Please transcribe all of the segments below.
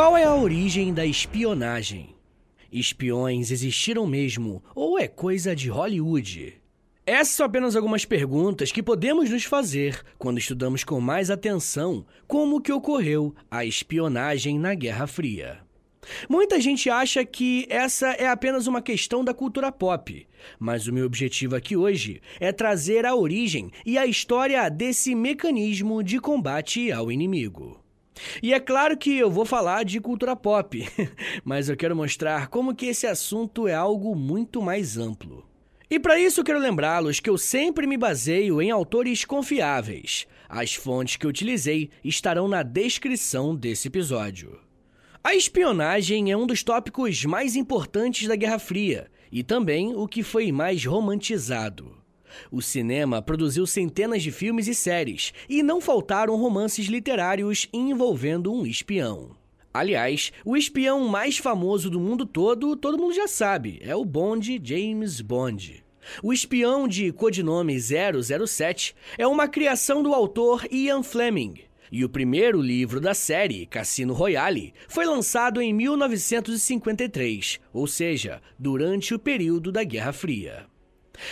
Qual é a origem da espionagem? Espiões existiram mesmo ou é coisa de Hollywood? Essas são apenas algumas perguntas que podemos nos fazer quando estudamos com mais atenção como que ocorreu a espionagem na Guerra Fria. Muita gente acha que essa é apenas uma questão da cultura pop, mas o meu objetivo aqui hoje é trazer a origem e a história desse mecanismo de combate ao inimigo. E é claro que eu vou falar de cultura pop, mas eu quero mostrar como que esse assunto é algo muito mais amplo. E para isso quero lembrá-los que eu sempre me baseio em autores confiáveis. As fontes que utilizei estarão na descrição desse episódio. A espionagem é um dos tópicos mais importantes da Guerra Fria e também o que foi mais romantizado. O cinema produziu centenas de filmes e séries, e não faltaram romances literários envolvendo um espião. Aliás, o espião mais famoso do mundo todo, todo mundo já sabe, é o Bond James Bond. O espião de codinome 007 é uma criação do autor Ian Fleming. E o primeiro livro da série, Cassino Royale, foi lançado em 1953, ou seja, durante o período da Guerra Fria.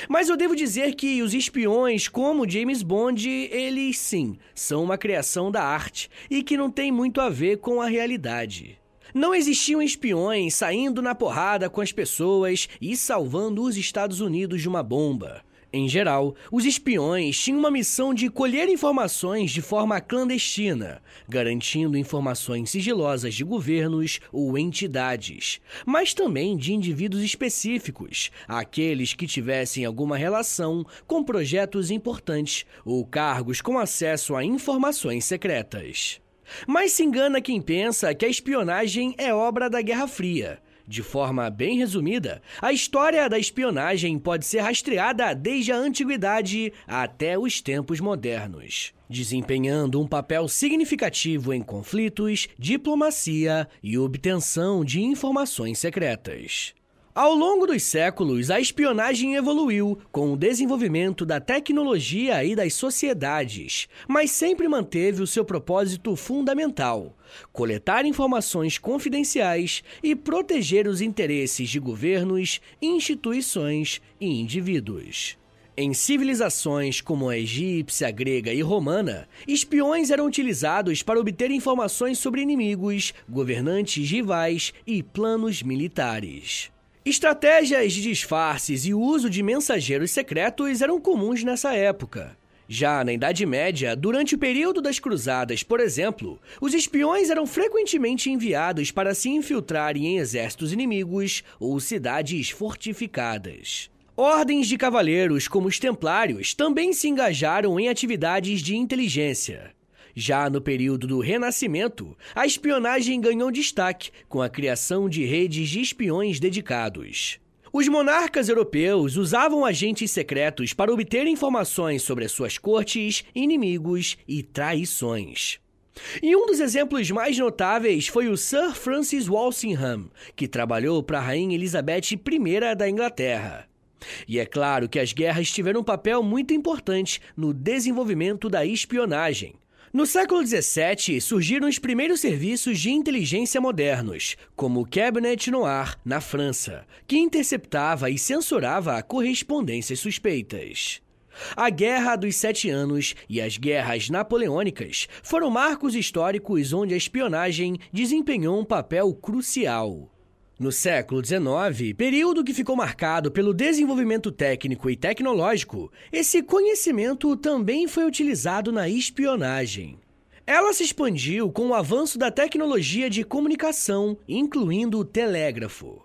Mas eu devo dizer que os espiões, como James Bond, eles sim, são uma criação da arte e que não tem muito a ver com a realidade. Não existiam espiões saindo na porrada com as pessoas e salvando os Estados Unidos de uma bomba. Em geral, os espiões tinham uma missão de colher informações de forma clandestina, garantindo informações sigilosas de governos ou entidades, mas também de indivíduos específicos, aqueles que tivessem alguma relação com projetos importantes ou cargos com acesso a informações secretas. Mas se engana quem pensa que a espionagem é obra da Guerra Fria. De forma bem resumida, a história da espionagem pode ser rastreada desde a antiguidade até os tempos modernos, desempenhando um papel significativo em conflitos, diplomacia e obtenção de informações secretas. Ao longo dos séculos, a espionagem evoluiu com o desenvolvimento da tecnologia e das sociedades, mas sempre manteve o seu propósito fundamental: coletar informações confidenciais e proteger os interesses de governos, instituições e indivíduos. Em civilizações como a egípcia, grega e romana, espiões eram utilizados para obter informações sobre inimigos, governantes rivais e planos militares. Estratégias de disfarces e o uso de mensageiros secretos eram comuns nessa época. Já na Idade Média, durante o período das Cruzadas, por exemplo, os espiões eram frequentemente enviados para se infiltrarem em exércitos inimigos ou cidades fortificadas. Ordens de cavaleiros, como os Templários, também se engajaram em atividades de inteligência. Já no período do Renascimento, a espionagem ganhou destaque com a criação de redes de espiões dedicados. Os monarcas europeus usavam agentes secretos para obter informações sobre as suas cortes, inimigos e traições. E um dos exemplos mais notáveis foi o Sir Francis Walsingham, que trabalhou para a Rainha Elizabeth I da Inglaterra. E é claro que as guerras tiveram um papel muito importante no desenvolvimento da espionagem, no século XVII, surgiram os primeiros serviços de inteligência modernos, como o Cabinet Noir, na França, que interceptava e censurava correspondências suspeitas. A Guerra dos Sete Anos e as Guerras Napoleônicas foram marcos históricos onde a espionagem desempenhou um papel crucial. No século XIX, período que ficou marcado pelo desenvolvimento técnico e tecnológico, esse conhecimento também foi utilizado na espionagem. Ela se expandiu com o avanço da tecnologia de comunicação, incluindo o telégrafo.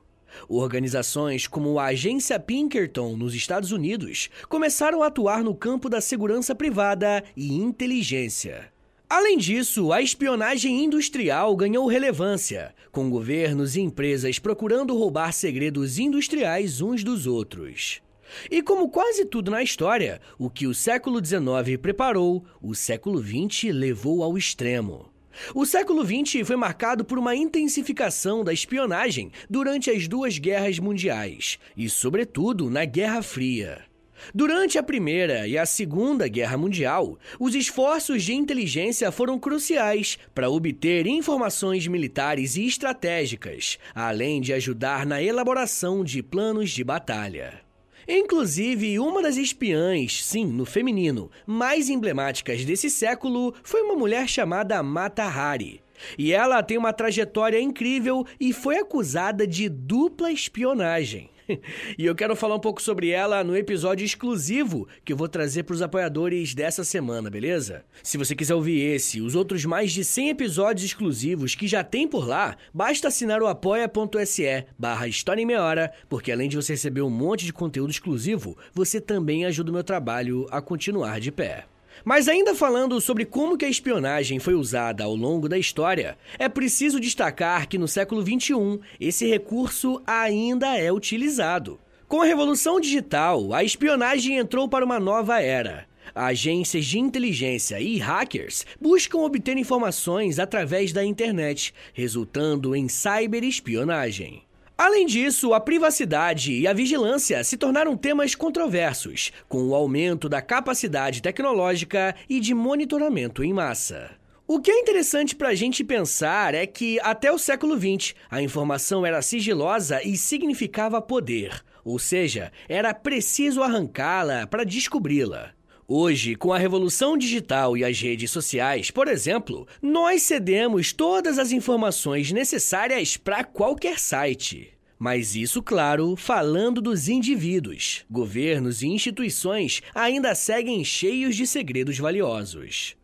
Organizações como a Agência Pinkerton nos Estados Unidos começaram a atuar no campo da segurança privada e inteligência. Além disso, a espionagem industrial ganhou relevância, com governos e empresas procurando roubar segredos industriais uns dos outros. E como quase tudo na história, o que o século XIX preparou, o século XX levou ao extremo. O século XX foi marcado por uma intensificação da espionagem durante as duas guerras mundiais e, sobretudo, na Guerra Fria. Durante a Primeira e a Segunda Guerra Mundial, os esforços de inteligência foram cruciais para obter informações militares e estratégicas, além de ajudar na elaboração de planos de batalha. Inclusive, uma das espiãs, sim, no feminino, mais emblemáticas desse século foi uma mulher chamada Mata Hari. E ela tem uma trajetória incrível e foi acusada de dupla espionagem. e eu quero falar um pouco sobre ela no episódio exclusivo que eu vou trazer para os apoiadores dessa semana, beleza? Se você quiser ouvir esse e os outros mais de 100 episódios exclusivos que já tem por lá, basta assinar o apoia.se barra História em Meia Hora, porque além de você receber um monte de conteúdo exclusivo, você também ajuda o meu trabalho a continuar de pé. Mas ainda falando sobre como que a espionagem foi usada ao longo da história, é preciso destacar que no século XXI esse recurso ainda é utilizado. Com a revolução digital, a espionagem entrou para uma nova era. Agências de inteligência e hackers buscam obter informações através da internet, resultando em cyberespionagem. Além disso, a privacidade e a vigilância se tornaram temas controversos, com o aumento da capacidade tecnológica e de monitoramento em massa. O que é interessante para a gente pensar é que, até o século XX, a informação era sigilosa e significava poder, ou seja, era preciso arrancá-la para descobri-la. Hoje, com a revolução digital e as redes sociais, por exemplo, nós cedemos todas as informações necessárias para qualquer site. Mas isso, claro, falando dos indivíduos. Governos e instituições ainda seguem cheios de segredos valiosos.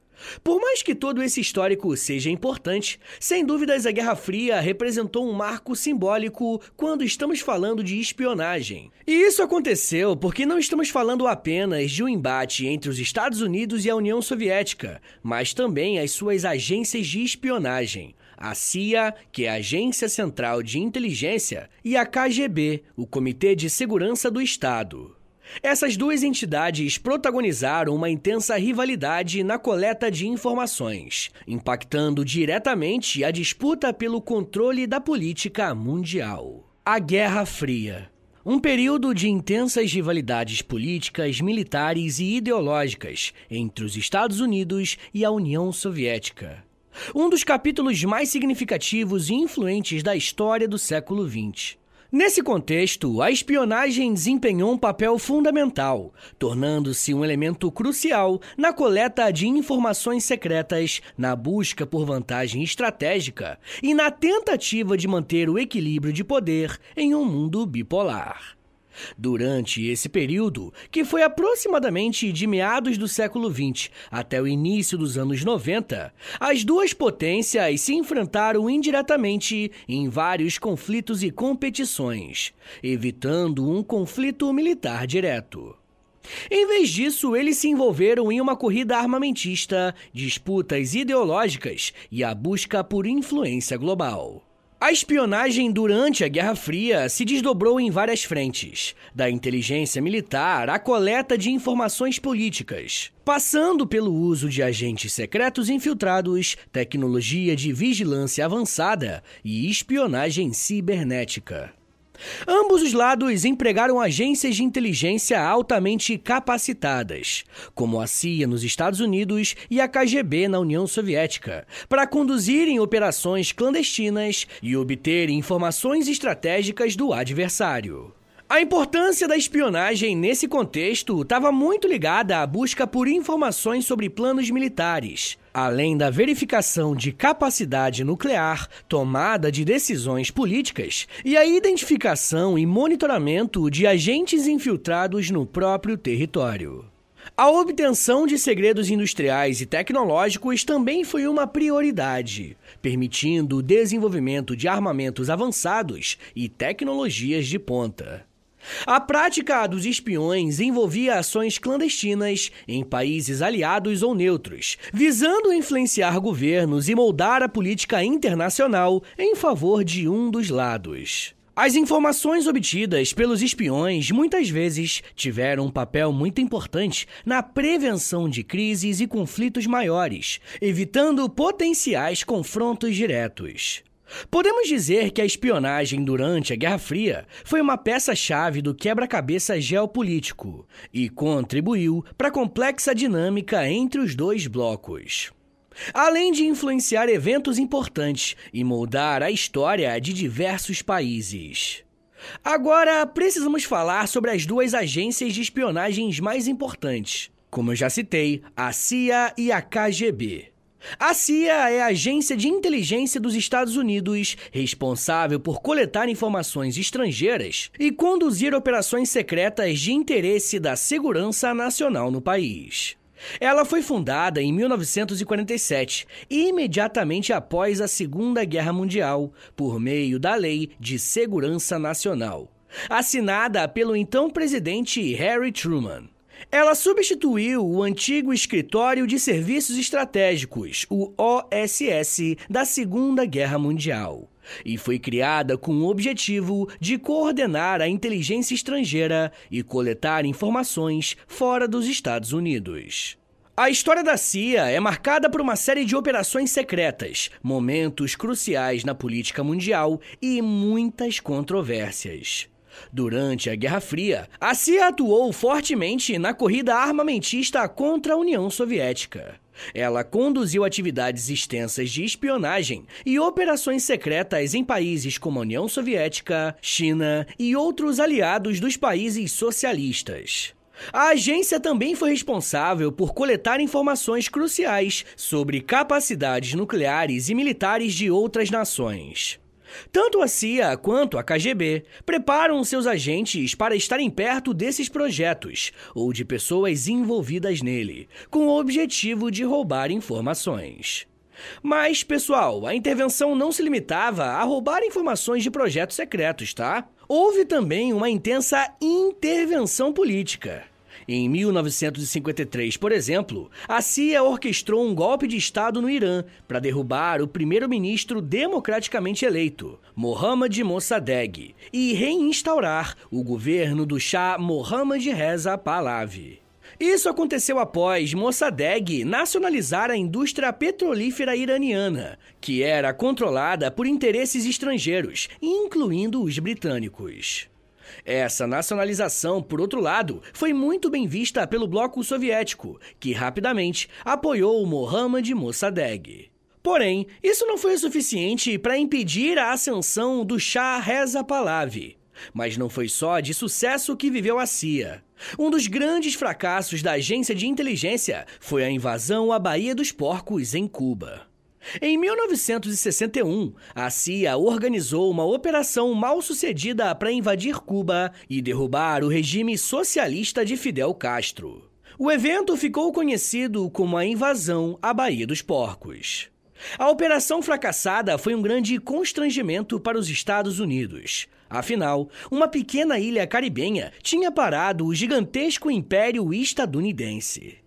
Por mais que todo esse histórico seja importante, sem dúvidas a Guerra Fria representou um marco simbólico quando estamos falando de espionagem. E isso aconteceu porque não estamos falando apenas de um embate entre os Estados Unidos e a União Soviética, mas também as suas agências de espionagem. A CIA, que é a Agência Central de Inteligência, e a KGB, o Comitê de Segurança do Estado. Essas duas entidades protagonizaram uma intensa rivalidade na coleta de informações, impactando diretamente a disputa pelo controle da política mundial. A Guerra Fria. Um período de intensas rivalidades políticas, militares e ideológicas entre os Estados Unidos e a União Soviética. Um dos capítulos mais significativos e influentes da história do século XX. Nesse contexto, a espionagem desempenhou um papel fundamental, tornando-se um elemento crucial na coleta de informações secretas, na busca por vantagem estratégica e na tentativa de manter o equilíbrio de poder em um mundo bipolar. Durante esse período, que foi aproximadamente de meados do século XX até o início dos anos 90, as duas potências se enfrentaram indiretamente em vários conflitos e competições, evitando um conflito militar direto. Em vez disso, eles se envolveram em uma corrida armamentista, disputas ideológicas e a busca por influência global. A espionagem durante a Guerra Fria se desdobrou em várias frentes, da inteligência militar à coleta de informações políticas, passando pelo uso de agentes secretos infiltrados, tecnologia de vigilância avançada e espionagem cibernética. Ambos os lados empregaram agências de inteligência altamente capacitadas, como a CIA nos Estados Unidos e a KGB na União Soviética, para conduzirem operações clandestinas e obterem informações estratégicas do adversário. A importância da espionagem nesse contexto estava muito ligada à busca por informações sobre planos militares, além da verificação de capacidade nuclear, tomada de decisões políticas e a identificação e monitoramento de agentes infiltrados no próprio território. A obtenção de segredos industriais e tecnológicos também foi uma prioridade, permitindo o desenvolvimento de armamentos avançados e tecnologias de ponta. A prática dos espiões envolvia ações clandestinas em países aliados ou neutros, visando influenciar governos e moldar a política internacional em favor de um dos lados. As informações obtidas pelos espiões muitas vezes tiveram um papel muito importante na prevenção de crises e conflitos maiores, evitando potenciais confrontos diretos. Podemos dizer que a espionagem durante a Guerra Fria foi uma peça-chave do quebra-cabeça geopolítico e contribuiu para a complexa dinâmica entre os dois blocos. Além de influenciar eventos importantes e moldar a história de diversos países. Agora, precisamos falar sobre as duas agências de espionagens mais importantes. Como eu já citei, a CIA e a KGB. A CIA é a agência de inteligência dos Estados Unidos responsável por coletar informações estrangeiras e conduzir operações secretas de interesse da segurança nacional no país. Ela foi fundada em 1947, imediatamente após a Segunda Guerra Mundial, por meio da Lei de Segurança Nacional, assinada pelo então presidente Harry Truman. Ela substituiu o antigo Escritório de Serviços Estratégicos, o OSS, da Segunda Guerra Mundial, e foi criada com o objetivo de coordenar a inteligência estrangeira e coletar informações fora dos Estados Unidos. A história da CIA é marcada por uma série de operações secretas, momentos cruciais na política mundial e muitas controvérsias. Durante a Guerra Fria, a CIA atuou fortemente na corrida armamentista contra a União Soviética. Ela conduziu atividades extensas de espionagem e operações secretas em países como a União Soviética, China e outros aliados dos países socialistas. A agência também foi responsável por coletar informações cruciais sobre capacidades nucleares e militares de outras nações. Tanto a CIA quanto a KGB preparam seus agentes para estarem perto desses projetos ou de pessoas envolvidas nele, com o objetivo de roubar informações. Mas, pessoal, a intervenção não se limitava a roubar informações de projetos secretos, tá? Houve também uma intensa intervenção política. Em 1953, por exemplo, a CIA orquestrou um golpe de Estado no Irã para derrubar o primeiro-ministro democraticamente eleito, Mohammad Mossadegh, e reinstaurar o governo do Shah Mohammad Reza Pahlavi. Isso aconteceu após Mossadegh nacionalizar a indústria petrolífera iraniana, que era controlada por interesses estrangeiros, incluindo os britânicos. Essa nacionalização, por outro lado, foi muito bem vista pelo bloco soviético, que rapidamente apoiou Mohammad Mossadegh. Porém, isso não foi o suficiente para impedir a ascensão do Shah Reza Pahlavi. Mas não foi só de sucesso que viveu a CIA. Um dos grandes fracassos da agência de inteligência foi a invasão à Baía dos Porcos, em Cuba. Em 1961, a CIA organizou uma operação mal sucedida para invadir Cuba e derrubar o regime socialista de Fidel Castro. O evento ficou conhecido como a Invasão à Baía dos Porcos. A operação fracassada foi um grande constrangimento para os Estados Unidos. Afinal, uma pequena ilha caribenha tinha parado o gigantesco império estadunidense.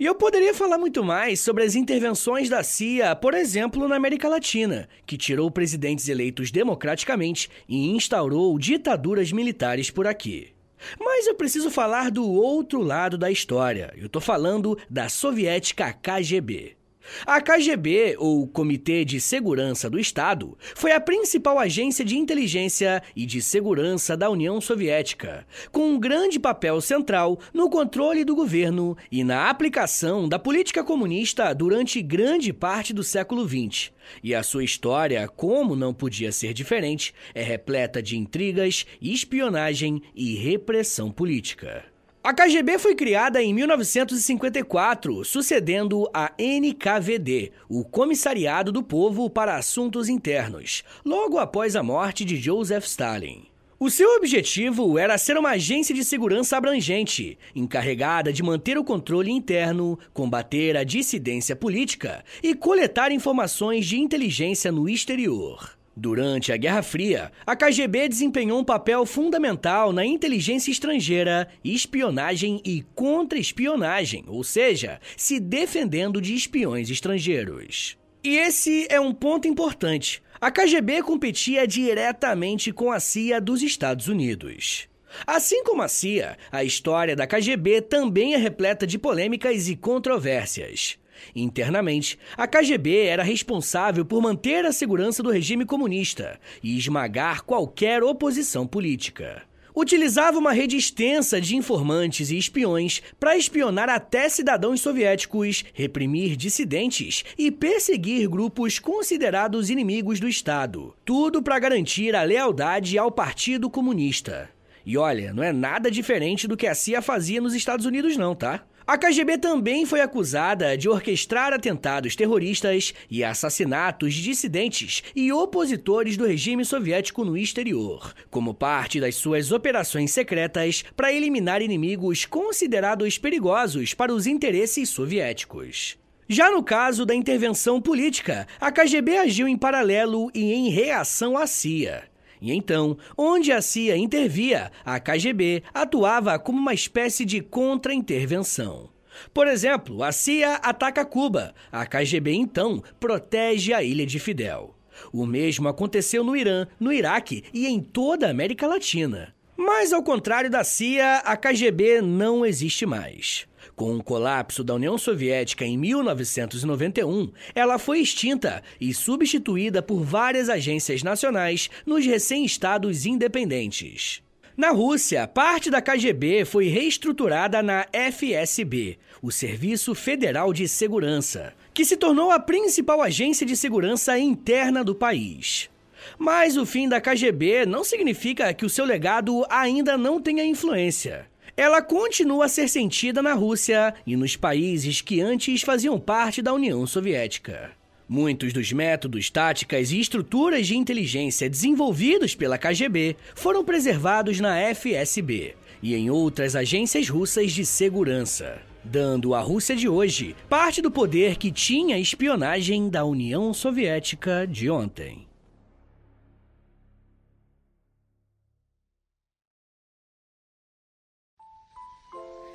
E eu poderia falar muito mais sobre as intervenções da CIA, por exemplo, na América Latina, que tirou presidentes eleitos democraticamente e instaurou ditaduras militares por aqui. Mas eu preciso falar do outro lado da história. Eu estou falando da soviética KGB. A KGB, ou Comitê de Segurança do Estado, foi a principal agência de inteligência e de segurança da União Soviética, com um grande papel central no controle do governo e na aplicação da política comunista durante grande parte do século XX. E a sua história, como não podia ser diferente, é repleta de intrigas, espionagem e repressão política. A KGB foi criada em 1954, sucedendo a NKVD, o Comissariado do Povo para Assuntos Internos, logo após a morte de Joseph Stalin. O seu objetivo era ser uma agência de segurança abrangente, encarregada de manter o controle interno, combater a dissidência política e coletar informações de inteligência no exterior. Durante a Guerra Fria, a KGB desempenhou um papel fundamental na inteligência estrangeira, espionagem e contra-espionagem, ou seja, se defendendo de espiões estrangeiros. E esse é um ponto importante. A KGB competia diretamente com a CIA dos Estados Unidos. Assim como a CIA, a história da KGB também é repleta de polêmicas e controvérsias. Internamente, a KGB era responsável por manter a segurança do regime comunista e esmagar qualquer oposição política. Utilizava uma rede extensa de informantes e espiões para espionar até cidadãos soviéticos, reprimir dissidentes e perseguir grupos considerados inimigos do Estado. Tudo para garantir a lealdade ao Partido Comunista. E olha, não é nada diferente do que a CIA fazia nos Estados Unidos, não, tá? A KGB também foi acusada de orquestrar atentados terroristas e assassinatos de dissidentes e opositores do regime soviético no exterior, como parte das suas operações secretas para eliminar inimigos considerados perigosos para os interesses soviéticos. Já no caso da intervenção política, a KGB agiu em paralelo e em reação à CIA. E então, onde a CIA intervia, a KGB atuava como uma espécie de contra-intervenção. Por exemplo, a CIA ataca Cuba, a KGB então protege a ilha de Fidel. O mesmo aconteceu no Irã, no Iraque e em toda a América Latina. Mas, ao contrário da CIA, a KGB não existe mais. Com o colapso da União Soviética em 1991, ela foi extinta e substituída por várias agências nacionais nos recém-estados independentes. Na Rússia, parte da KGB foi reestruturada na FSB, o Serviço Federal de Segurança, que se tornou a principal agência de segurança interna do país. Mas o fim da KGB não significa que o seu legado ainda não tenha influência ela continua a ser sentida na Rússia e nos países que antes faziam parte da União Soviética. Muitos dos métodos, táticas e estruturas de inteligência desenvolvidos pela KGB foram preservados na FSB e em outras agências russas de segurança, dando à Rússia de hoje parte do poder que tinha a espionagem da União Soviética de ontem.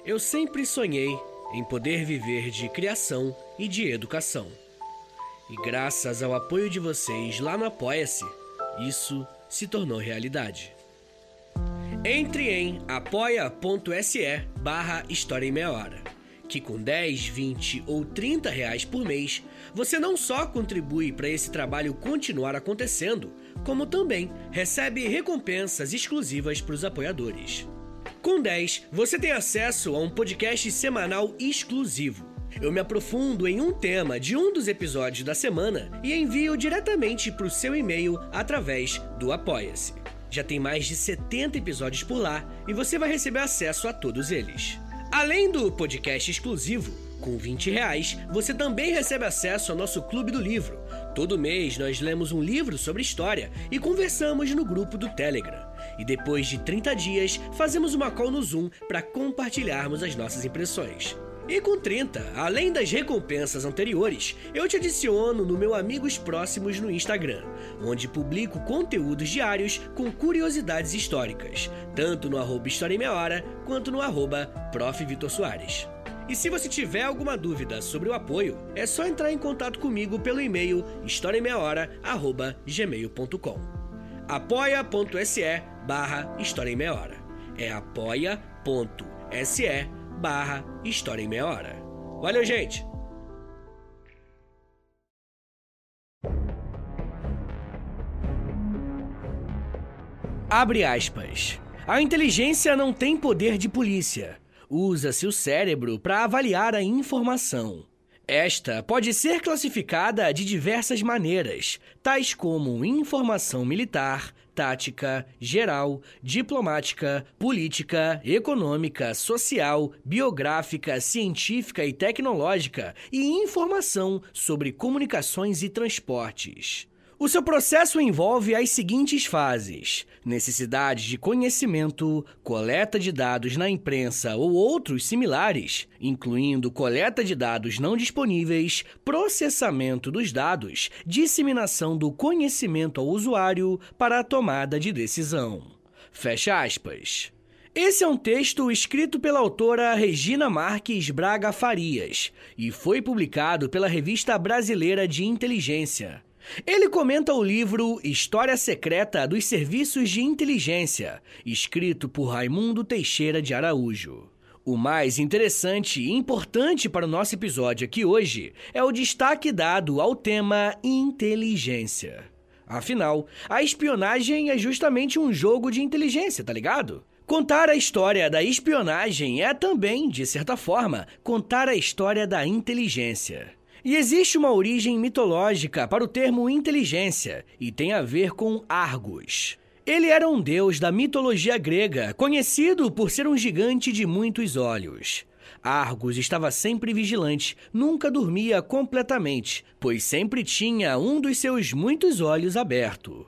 Eu sempre sonhei em poder viver de criação e de educação. E graças ao apoio de vocês lá no Apoia-se, isso se tornou realidade. Entre em apoia.se barra História em Meia Hora, que com 10, 20 ou 30 reais por mês, você não só contribui para esse trabalho continuar acontecendo, como também recebe recompensas exclusivas para os apoiadores. Com 10, você tem acesso a um podcast semanal exclusivo. Eu me aprofundo em um tema de um dos episódios da semana e envio diretamente para o seu e-mail através do Apoia-se. Já tem mais de 70 episódios por lá e você vai receber acesso a todos eles. Além do podcast exclusivo, com 20 reais, você também recebe acesso ao nosso Clube do Livro. Todo mês nós lemos um livro sobre história e conversamos no grupo do Telegram e depois de 30 dias fazemos uma call no Zoom para compartilharmos as nossas impressões. E com 30, além das recompensas anteriores, eu te adiciono no meu Amigos Próximos no Instagram, onde publico conteúdos diários com curiosidades históricas, tanto no arroba História em Meia Hora, quanto no arroba Prof. Vitor Soares. E se você tiver alguma dúvida sobre o apoio, é só entrar em contato comigo pelo e-mail historiaemmeiahora.gmail.com apoia.se barra História em Meia Hora. É apoia.se barra História em Meia Hora. Valeu, gente! Abre aspas. A inteligência não tem poder de polícia. Usa-se o cérebro para avaliar a informação. Esta pode ser classificada de diversas maneiras, tais como informação militar, tática, geral, diplomática, política, econômica, social, biográfica, científica e tecnológica, e informação sobre comunicações e transportes. O seu processo envolve as seguintes fases: necessidade de conhecimento, coleta de dados na imprensa ou outros similares, incluindo coleta de dados não disponíveis, processamento dos dados, disseminação do conhecimento ao usuário para a tomada de decisão. Fecha aspas. Esse é um texto escrito pela autora Regina Marques Braga Farias e foi publicado pela Revista Brasileira de Inteligência. Ele comenta o livro História Secreta dos Serviços de Inteligência, escrito por Raimundo Teixeira de Araújo. O mais interessante e importante para o nosso episódio aqui hoje é o destaque dado ao tema inteligência. Afinal, a espionagem é justamente um jogo de inteligência, tá ligado? Contar a história da espionagem é também, de certa forma, contar a história da inteligência. E existe uma origem mitológica para o termo inteligência e tem a ver com Argos. Ele era um deus da mitologia grega, conhecido por ser um gigante de muitos olhos. Argos estava sempre vigilante, nunca dormia completamente, pois sempre tinha um dos seus muitos olhos aberto.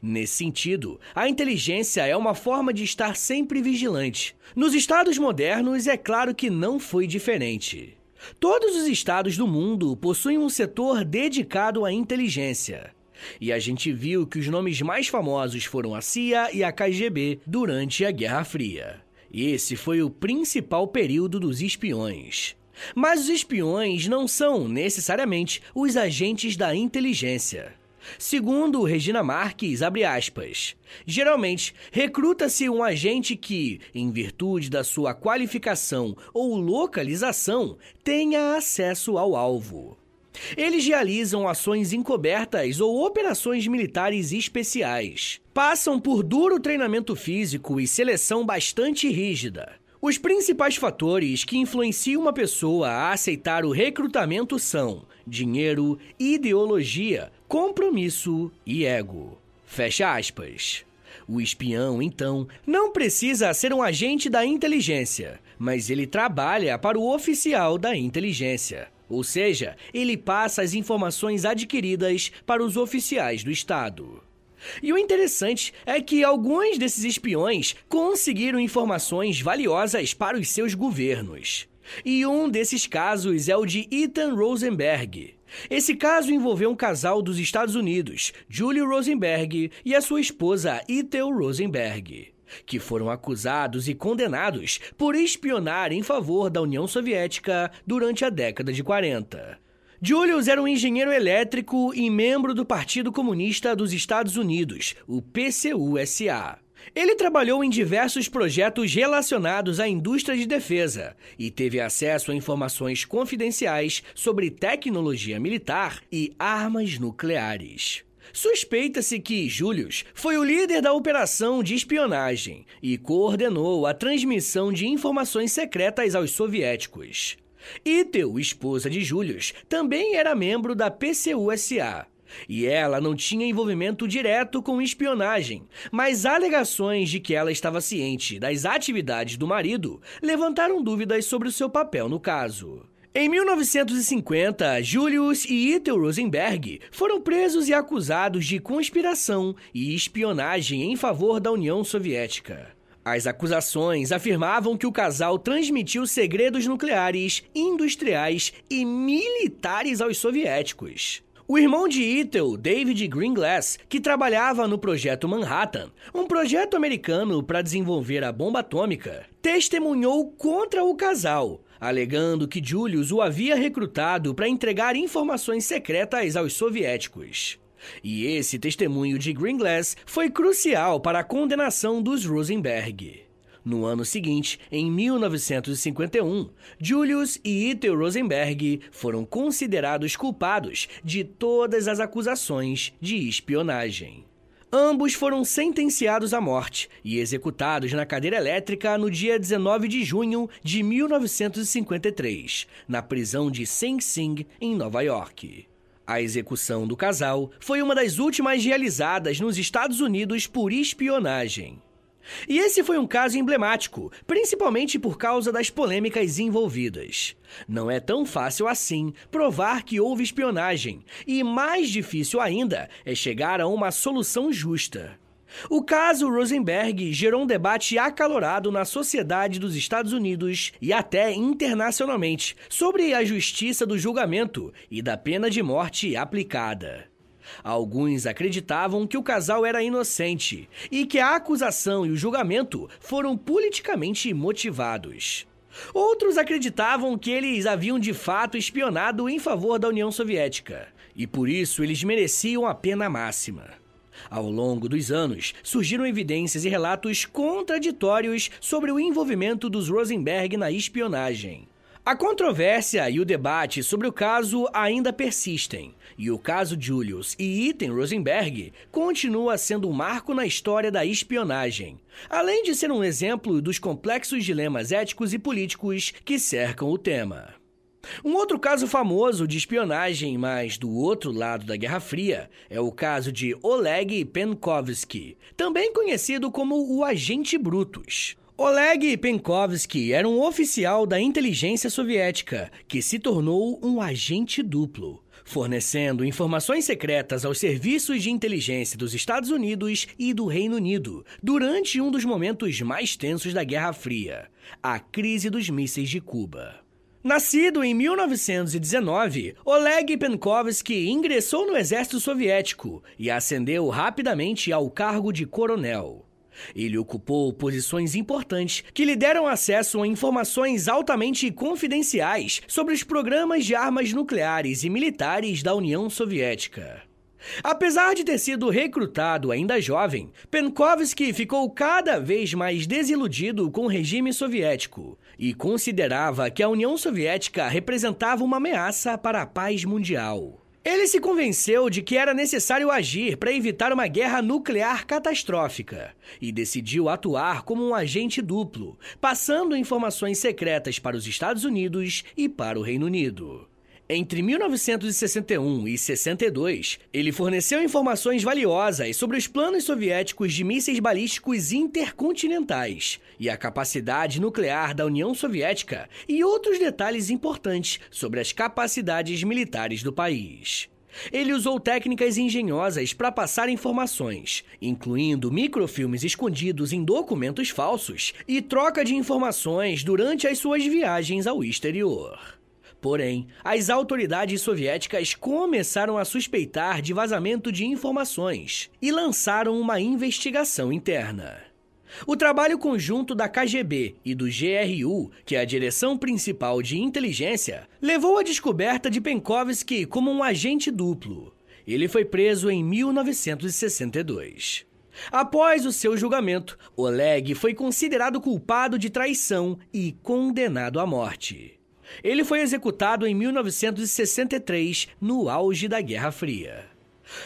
Nesse sentido, a inteligência é uma forma de estar sempre vigilante. Nos estados modernos, é claro que não foi diferente. Todos os estados do mundo possuem um setor dedicado à inteligência. E a gente viu que os nomes mais famosos foram a CIA e a KGB durante a Guerra Fria. Esse foi o principal período dos espiões. Mas os espiões não são necessariamente os agentes da inteligência. Segundo Regina Marques, abre aspas, geralmente recruta-se um agente que, em virtude da sua qualificação ou localização, tenha acesso ao alvo. Eles realizam ações encobertas ou operações militares especiais. Passam por duro treinamento físico e seleção bastante rígida. Os principais fatores que influenciam uma pessoa a aceitar o recrutamento são dinheiro, ideologia, compromisso e ego. Fecha aspas. O espião, então, não precisa ser um agente da inteligência, mas ele trabalha para o oficial da inteligência. Ou seja, ele passa as informações adquiridas para os oficiais do Estado. E o interessante é que alguns desses espiões conseguiram informações valiosas para os seus governos. E um desses casos é o de Ethan Rosenberg. Esse caso envolveu um casal dos Estados Unidos, Julie Rosenberg e a sua esposa Ethel Rosenberg que foram acusados e condenados por espionar em favor da União Soviética durante a década de 40. Julius era um engenheiro elétrico e membro do Partido Comunista dos Estados Unidos, o PCUSA. Ele trabalhou em diversos projetos relacionados à indústria de defesa e teve acesso a informações confidenciais sobre tecnologia militar e armas nucleares. Suspeita-se que Julius foi o líder da operação de espionagem e coordenou a transmissão de informações secretas aos soviéticos. Ethel, esposa de Julius, também era membro da PCUSA. E ela não tinha envolvimento direto com espionagem, mas alegações de que ela estava ciente das atividades do marido levantaram dúvidas sobre o seu papel no caso. Em 1950, Julius e Ethel Rosenberg foram presos e acusados de conspiração e espionagem em favor da União Soviética. As acusações afirmavam que o casal transmitiu segredos nucleares, industriais e militares aos soviéticos. O irmão de Ethel, David Greenglass, que trabalhava no projeto Manhattan, um projeto americano para desenvolver a bomba atômica, testemunhou contra o casal, alegando que Julius o havia recrutado para entregar informações secretas aos soviéticos. E esse testemunho de Greenglass foi crucial para a condenação dos Rosenberg. No ano seguinte, em 1951, Julius e Ethel Rosenberg foram considerados culpados de todas as acusações de espionagem. Ambos foram sentenciados à morte e executados na cadeira elétrica no dia 19 de junho de 1953, na prisão de Sing Sing, em Nova York. A execução do casal foi uma das últimas realizadas nos Estados Unidos por espionagem. E esse foi um caso emblemático, principalmente por causa das polêmicas envolvidas. Não é tão fácil assim provar que houve espionagem, e mais difícil ainda é chegar a uma solução justa. O caso Rosenberg gerou um debate acalorado na sociedade dos Estados Unidos e até internacionalmente sobre a justiça do julgamento e da pena de morte aplicada. Alguns acreditavam que o casal era inocente e que a acusação e o julgamento foram politicamente motivados. Outros acreditavam que eles haviam de fato espionado em favor da União Soviética e por isso eles mereciam a pena máxima. Ao longo dos anos, surgiram evidências e relatos contraditórios sobre o envolvimento dos Rosenberg na espionagem. A controvérsia e o debate sobre o caso ainda persistem, e o caso Julius e Ethan Rosenberg continua sendo um marco na história da espionagem, além de ser um exemplo dos complexos dilemas éticos e políticos que cercam o tema. Um outro caso famoso de espionagem, mas do outro lado da Guerra Fria, é o caso de Oleg Penkovsky, também conhecido como o Agente Brutus. Oleg Penkovsky era um oficial da inteligência soviética que se tornou um agente duplo, fornecendo informações secretas aos serviços de inteligência dos Estados Unidos e do Reino Unido durante um dos momentos mais tensos da Guerra Fria, a crise dos mísseis de Cuba. Nascido em 1919, Oleg Penkovsky ingressou no exército soviético e ascendeu rapidamente ao cargo de coronel. Ele ocupou posições importantes que lhe deram acesso a informações altamente confidenciais sobre os programas de armas nucleares e militares da União Soviética. Apesar de ter sido recrutado ainda jovem, Penkovsky ficou cada vez mais desiludido com o regime soviético e considerava que a União Soviética representava uma ameaça para a paz mundial. Ele se convenceu de que era necessário agir para evitar uma guerra nuclear catastrófica e decidiu atuar como um agente duplo, passando informações secretas para os Estados Unidos e para o Reino Unido. Entre 1961 e 62, ele forneceu informações valiosas sobre os planos soviéticos de mísseis balísticos intercontinentais e a capacidade nuclear da União Soviética e outros detalhes importantes sobre as capacidades militares do país. Ele usou técnicas engenhosas para passar informações, incluindo microfilmes escondidos em documentos falsos e troca de informações durante as suas viagens ao exterior. Porém, as autoridades soviéticas começaram a suspeitar de vazamento de informações e lançaram uma investigação interna. O trabalho conjunto da KGB e do GRU, que é a Direção Principal de Inteligência, levou à descoberta de Penkovsky como um agente duplo. Ele foi preso em 1962. Após o seu julgamento, Oleg foi considerado culpado de traição e condenado à morte. Ele foi executado em 1963, no auge da Guerra Fria.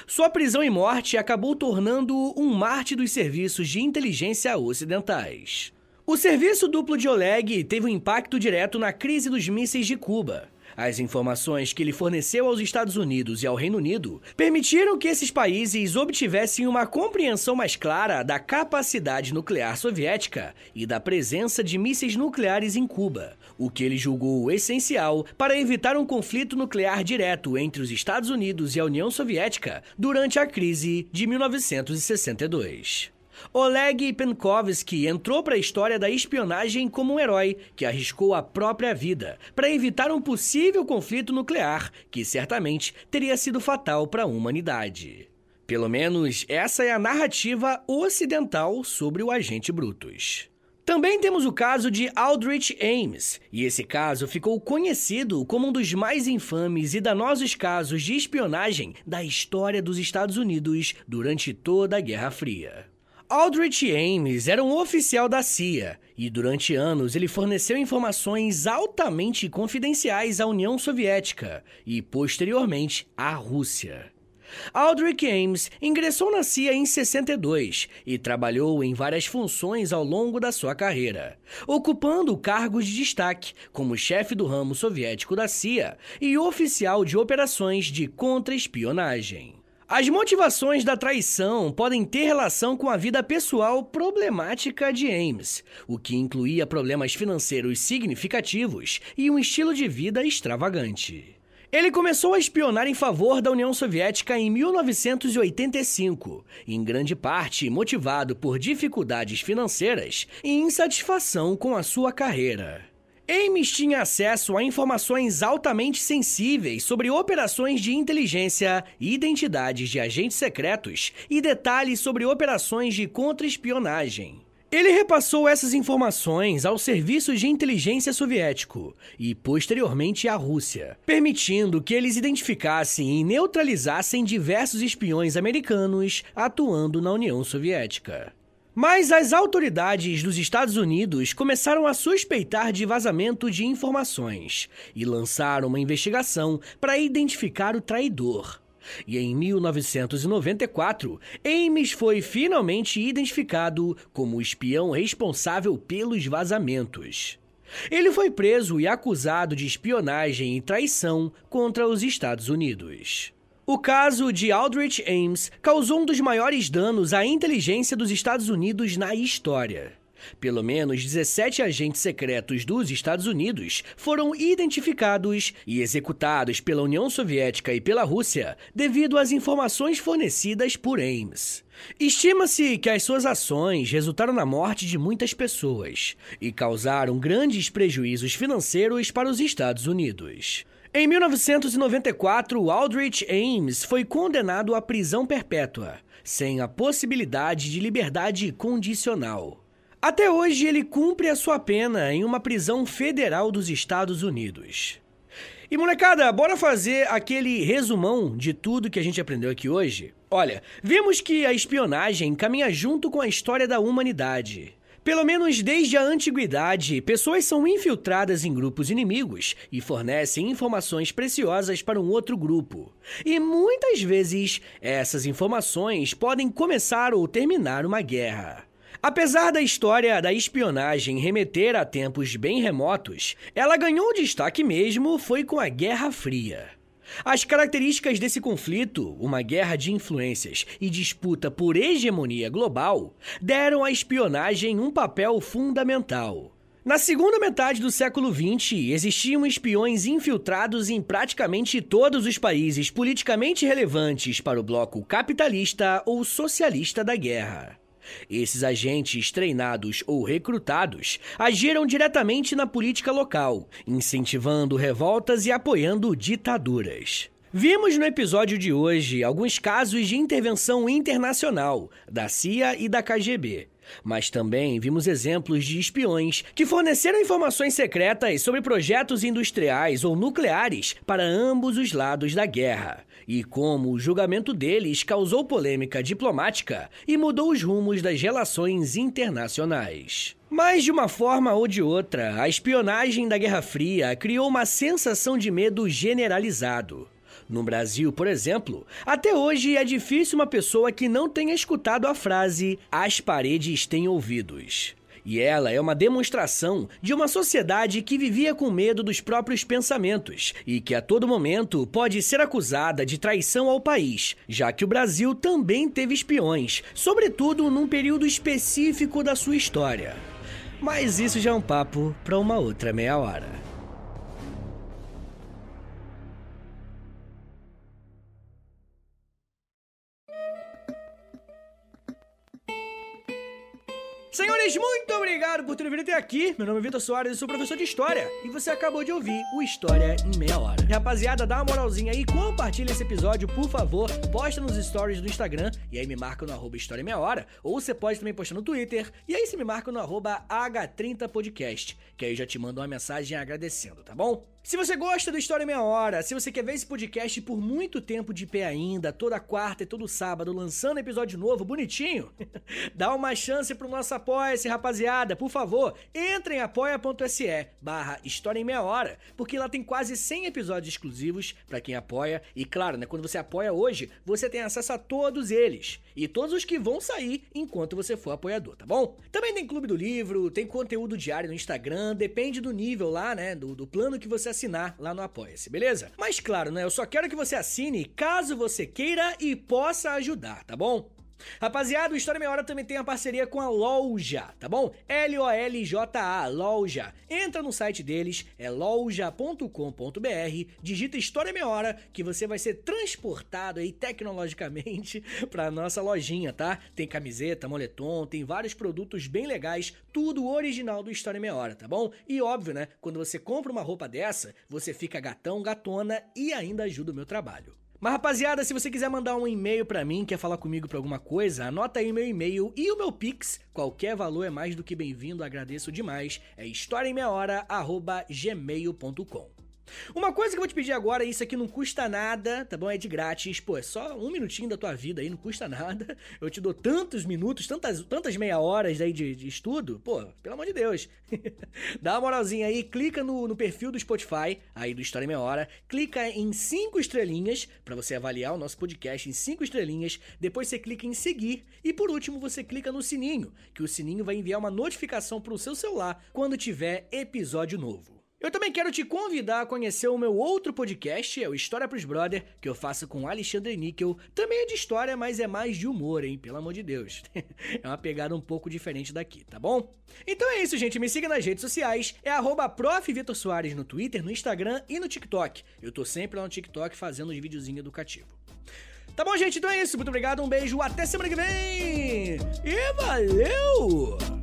Sua prisão e morte acabou tornando-o um mártir dos serviços de inteligência ocidentais. O serviço duplo de Oleg teve um impacto direto na crise dos mísseis de Cuba. As informações que ele forneceu aos Estados Unidos e ao Reino Unido permitiram que esses países obtivessem uma compreensão mais clara da capacidade nuclear soviética e da presença de mísseis nucleares em Cuba, o que ele julgou essencial para evitar um conflito nuclear direto entre os Estados Unidos e a União Soviética durante a crise de 1962. Oleg Penkovsky entrou para a história da espionagem como um herói que arriscou a própria vida para evitar um possível conflito nuclear que certamente teria sido fatal para a humanidade. Pelo menos essa é a narrativa ocidental sobre o agente Brutus. Também temos o caso de Aldrich Ames, e esse caso ficou conhecido como um dos mais infames e danosos casos de espionagem da história dos Estados Unidos durante toda a Guerra Fria. Aldrich Ames era um oficial da CIA e durante anos ele forneceu informações altamente confidenciais à União Soviética e, posteriormente, à Rússia. Aldrich Ames ingressou na CIA em 62 e trabalhou em várias funções ao longo da sua carreira, ocupando cargos de destaque como chefe do ramo soviético da CIA e oficial de operações de contra-espionagem. As motivações da traição podem ter relação com a vida pessoal problemática de Ames, o que incluía problemas financeiros significativos e um estilo de vida extravagante. Ele começou a espionar em favor da União Soviética em 1985, em grande parte motivado por dificuldades financeiras e insatisfação com a sua carreira. Ames tinha acesso a informações altamente sensíveis sobre operações de inteligência, identidades de agentes secretos e detalhes sobre operações de contra-espionagem. Ele repassou essas informações aos serviços de inteligência soviético e, posteriormente, à Rússia, permitindo que eles identificassem e neutralizassem diversos espiões americanos atuando na União Soviética. Mas as autoridades dos Estados Unidos começaram a suspeitar de vazamento de informações e lançaram uma investigação para identificar o traidor. E em 1994, Ames foi finalmente identificado como o espião responsável pelos vazamentos. Ele foi preso e acusado de espionagem e traição contra os Estados Unidos. O caso de Aldrich Ames causou um dos maiores danos à inteligência dos Estados Unidos na história. Pelo menos 17 agentes secretos dos Estados Unidos foram identificados e executados pela União Soviética e pela Rússia devido às informações fornecidas por Ames. Estima-se que as suas ações resultaram na morte de muitas pessoas e causaram grandes prejuízos financeiros para os Estados Unidos. Em 1994, Aldrich Ames foi condenado à prisão perpétua, sem a possibilidade de liberdade condicional. Até hoje, ele cumpre a sua pena em uma prisão federal dos Estados Unidos. E molecada, bora fazer aquele resumão de tudo que a gente aprendeu aqui hoje? Olha, vemos que a espionagem caminha junto com a história da humanidade. Pelo menos desde a antiguidade, pessoas são infiltradas em grupos inimigos e fornecem informações preciosas para um outro grupo. E muitas vezes, essas informações podem começar ou terminar uma guerra. Apesar da história da espionagem remeter a tempos bem remotos, ela ganhou destaque mesmo foi com a Guerra Fria. As características desse conflito, uma guerra de influências e disputa por hegemonia global, deram à espionagem um papel fundamental. Na segunda metade do século XX, existiam espiões infiltrados em praticamente todos os países politicamente relevantes para o bloco capitalista ou socialista da guerra. Esses agentes treinados ou recrutados agiram diretamente na política local, incentivando revoltas e apoiando ditaduras. Vimos no episódio de hoje alguns casos de intervenção internacional da CIA e da KGB. Mas também vimos exemplos de espiões que forneceram informações secretas sobre projetos industriais ou nucleares para ambos os lados da guerra, e como o julgamento deles causou polêmica diplomática e mudou os rumos das relações internacionais. Mas de uma forma ou de outra, a espionagem da Guerra Fria criou uma sensação de medo generalizado. No Brasil, por exemplo, até hoje é difícil uma pessoa que não tenha escutado a frase as paredes têm ouvidos. E ela é uma demonstração de uma sociedade que vivia com medo dos próprios pensamentos e que a todo momento pode ser acusada de traição ao país, já que o Brasil também teve espiões, sobretudo num período específico da sua história. Mas isso já é um papo para uma outra meia hora. Senhores, muito obrigado por terem vindo até aqui. Meu nome é Vitor Soares e sou professor de História. E você acabou de ouvir o História em Meia Hora. Rapaziada, dá uma moralzinha aí, compartilha esse episódio, por favor. Posta nos stories do Instagram e aí me marca no arroba História em Meia Hora. Ou você pode também postar no Twitter e aí você me marca no arroba H30podcast, que aí eu já te mando uma mensagem agradecendo, tá bom? Se você gosta do História em Meia Hora, se você quer ver esse podcast por muito tempo de pé ainda, toda quarta e todo sábado, lançando episódio novo, bonitinho, dá uma chance pro nosso apoia-se, rapaziada. Por favor, entre em apoia.se barra História em Meia Hora, porque lá tem quase 100 episódios exclusivos para quem apoia. E claro, né, quando você apoia hoje, você tem acesso a todos eles. E todos os que vão sair enquanto você for apoiador, tá bom? Também tem Clube do Livro, tem conteúdo diário no Instagram, depende do nível lá, né, do, do plano que você assinar lá no Apoia-se, beleza? Mas claro, né? Eu só quero que você assine caso você queira e possa ajudar, tá bom? Rapaziada, o História Meia Hora também tem a parceria com a Loja, tá bom? L-O-L-J-A, Loja. Entra no site deles, é loja.com.br, digita História Meia Hora, que você vai ser transportado aí tecnologicamente pra nossa lojinha, tá? Tem camiseta, moletom, tem vários produtos bem legais, tudo original do História Meia Hora, tá bom? E óbvio, né? Quando você compra uma roupa dessa, você fica gatão, gatona e ainda ajuda o meu trabalho. Mas rapaziada, se você quiser mandar um e-mail para mim, quer falar comigo pra alguma coisa, anota aí meu e-mail e o meu Pix. Qualquer valor é mais do que bem-vindo, agradeço demais. É historiaemmeiahora@gmail.com. Uma coisa que eu vou te pedir agora, isso aqui não custa nada, tá bom? É de grátis. Pô, é só um minutinho da tua vida aí, não custa nada. Eu te dou tantos minutos, tantas, tantas meia horas aí de, de estudo. Pô, pelo amor de Deus. Dá uma moralzinha aí, clica no, no perfil do Spotify, aí do História em Meia Hora, clica em cinco estrelinhas para você avaliar o nosso podcast em cinco estrelinhas. Depois você clica em seguir e por último você clica no sininho, que o sininho vai enviar uma notificação pro seu celular quando tiver episódio novo. Eu também quero te convidar a conhecer o meu outro podcast, é o História pros Brother, que eu faço com Alexandre Níquel. Também é de história, mas é mais de humor, hein? Pelo amor de Deus. é uma pegada um pouco diferente daqui, tá bom? Então é isso, gente. Me siga nas redes sociais. É arroba no Twitter, no Instagram e no TikTok. Eu tô sempre lá no TikTok fazendo uns videozinhos educativos. Tá bom, gente? Então é isso. Muito obrigado, um beijo, até semana que vem! E valeu!